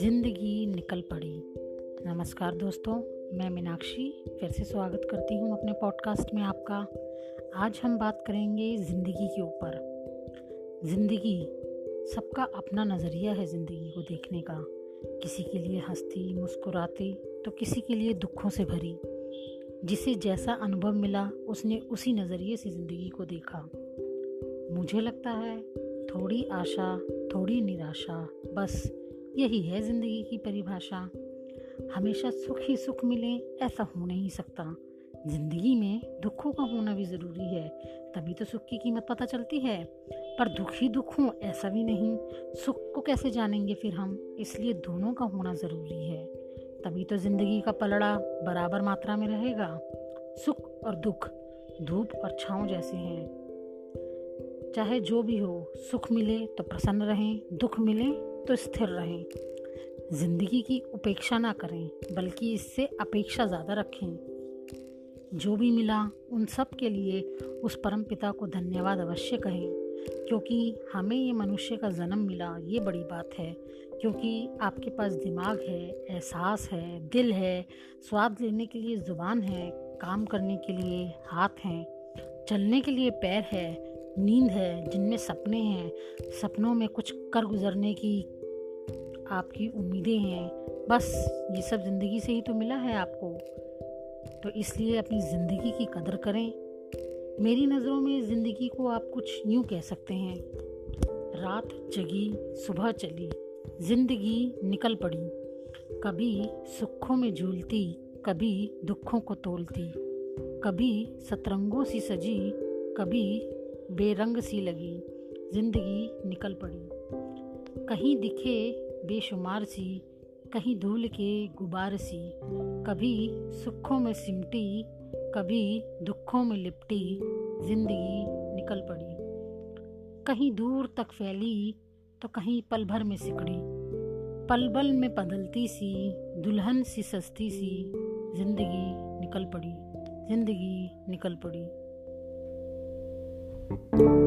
ज़िंदगी निकल पड़ी। नमस्कार दोस्तों, मैं मीनाक्षी फिर से स्वागत करती हूँ अपने पॉडकास्ट में आपका। आज हम बात करेंगे ज़िंदगी के ऊपर। ज़िंदगी सबका अपना नज़रिया है ज़िंदगी को देखने का। किसी के लिए हंसती, मुस्कुराती तो किसी के लिए दुखों से भरी। जिसे जैसा अनुभव मिला, उसने उसी नज़रिए से ज़िंदगी को देखा। मुझे लगता है थोड़ी आशा, थोड़ी निराशा, बस यही है ज़िंदगी की परिभाषा। हमेशा सुख ही सुख मिले, ऐसा हो नहीं सकता। ज़िंदगी में दुखों का होना भी ज़रूरी है, तभी तो सुख की कीमत पता चलती है। पर दुख ही दुख हो, ऐसा भी नहीं। सुख को कैसे जानेंगे फिर हम? इसलिए दोनों का होना ज़रूरी है। तभी तो ज़िंदगी का पलड़ा बराबर मात्रा में रहेगा। सुख और दुख, धूप और छाँव जैसे हैं। चाहे जो भी हो, सुख मिले तो प्रसन्न रहें, दुख मिले तो स्थिर रहें। ज़िंदगी की उपेक्षा ना करें, बल्कि इससे अपेक्षा ज़्यादा रखें। जो भी मिला, उन सब के लिए उस परम पिता को धन्यवाद अवश्य कहें, क्योंकि हमें ये मनुष्य का जन्म मिला, ये बड़ी बात है। क्योंकि आपके पास दिमाग है, एहसास है, दिल है, स्वाद लेने के लिए ज़ुबान है, काम करने के लिए हाथ हैं, चलने के लिए पैर है नींद है, जिनमें सपने हैं, सपनों में कुछ कर गुजरने की आपकी उम्मीदें हैं, बस ये सब ज़िंदगी से ही तो मिला है आपको। तो इसलिए अपनी ज़िंदगी की कदर करें। मेरी नज़रों में ज़िंदगी को आप कुछ यूँ कह सकते हैं, रात जगी, सुबह चली, ज़िंदगी निकल पड़ी, कभी सुखों में झूलती, कभी दुखों को तोलती, कभी सतरंगों सी सजी, कभी बेरंग सी लगी, ज़िंदगी निकल पड़ी। कहीं दिखे बेशुमार सी कहीं धूल के गुबार सी कभी सुखों में सिमटी, कभी दुखों में लिपटी, ज़िंदगी निकल पड़ी। कहीं दूर तक फैली तो कहीं पल भर में सिकड़ी। पल बल में बदलती सी, दुल्हन सी सस्ती सी, ज़िंदगी निकल पड़ी, ज़िंदगी निकल पड़ी। Thank you.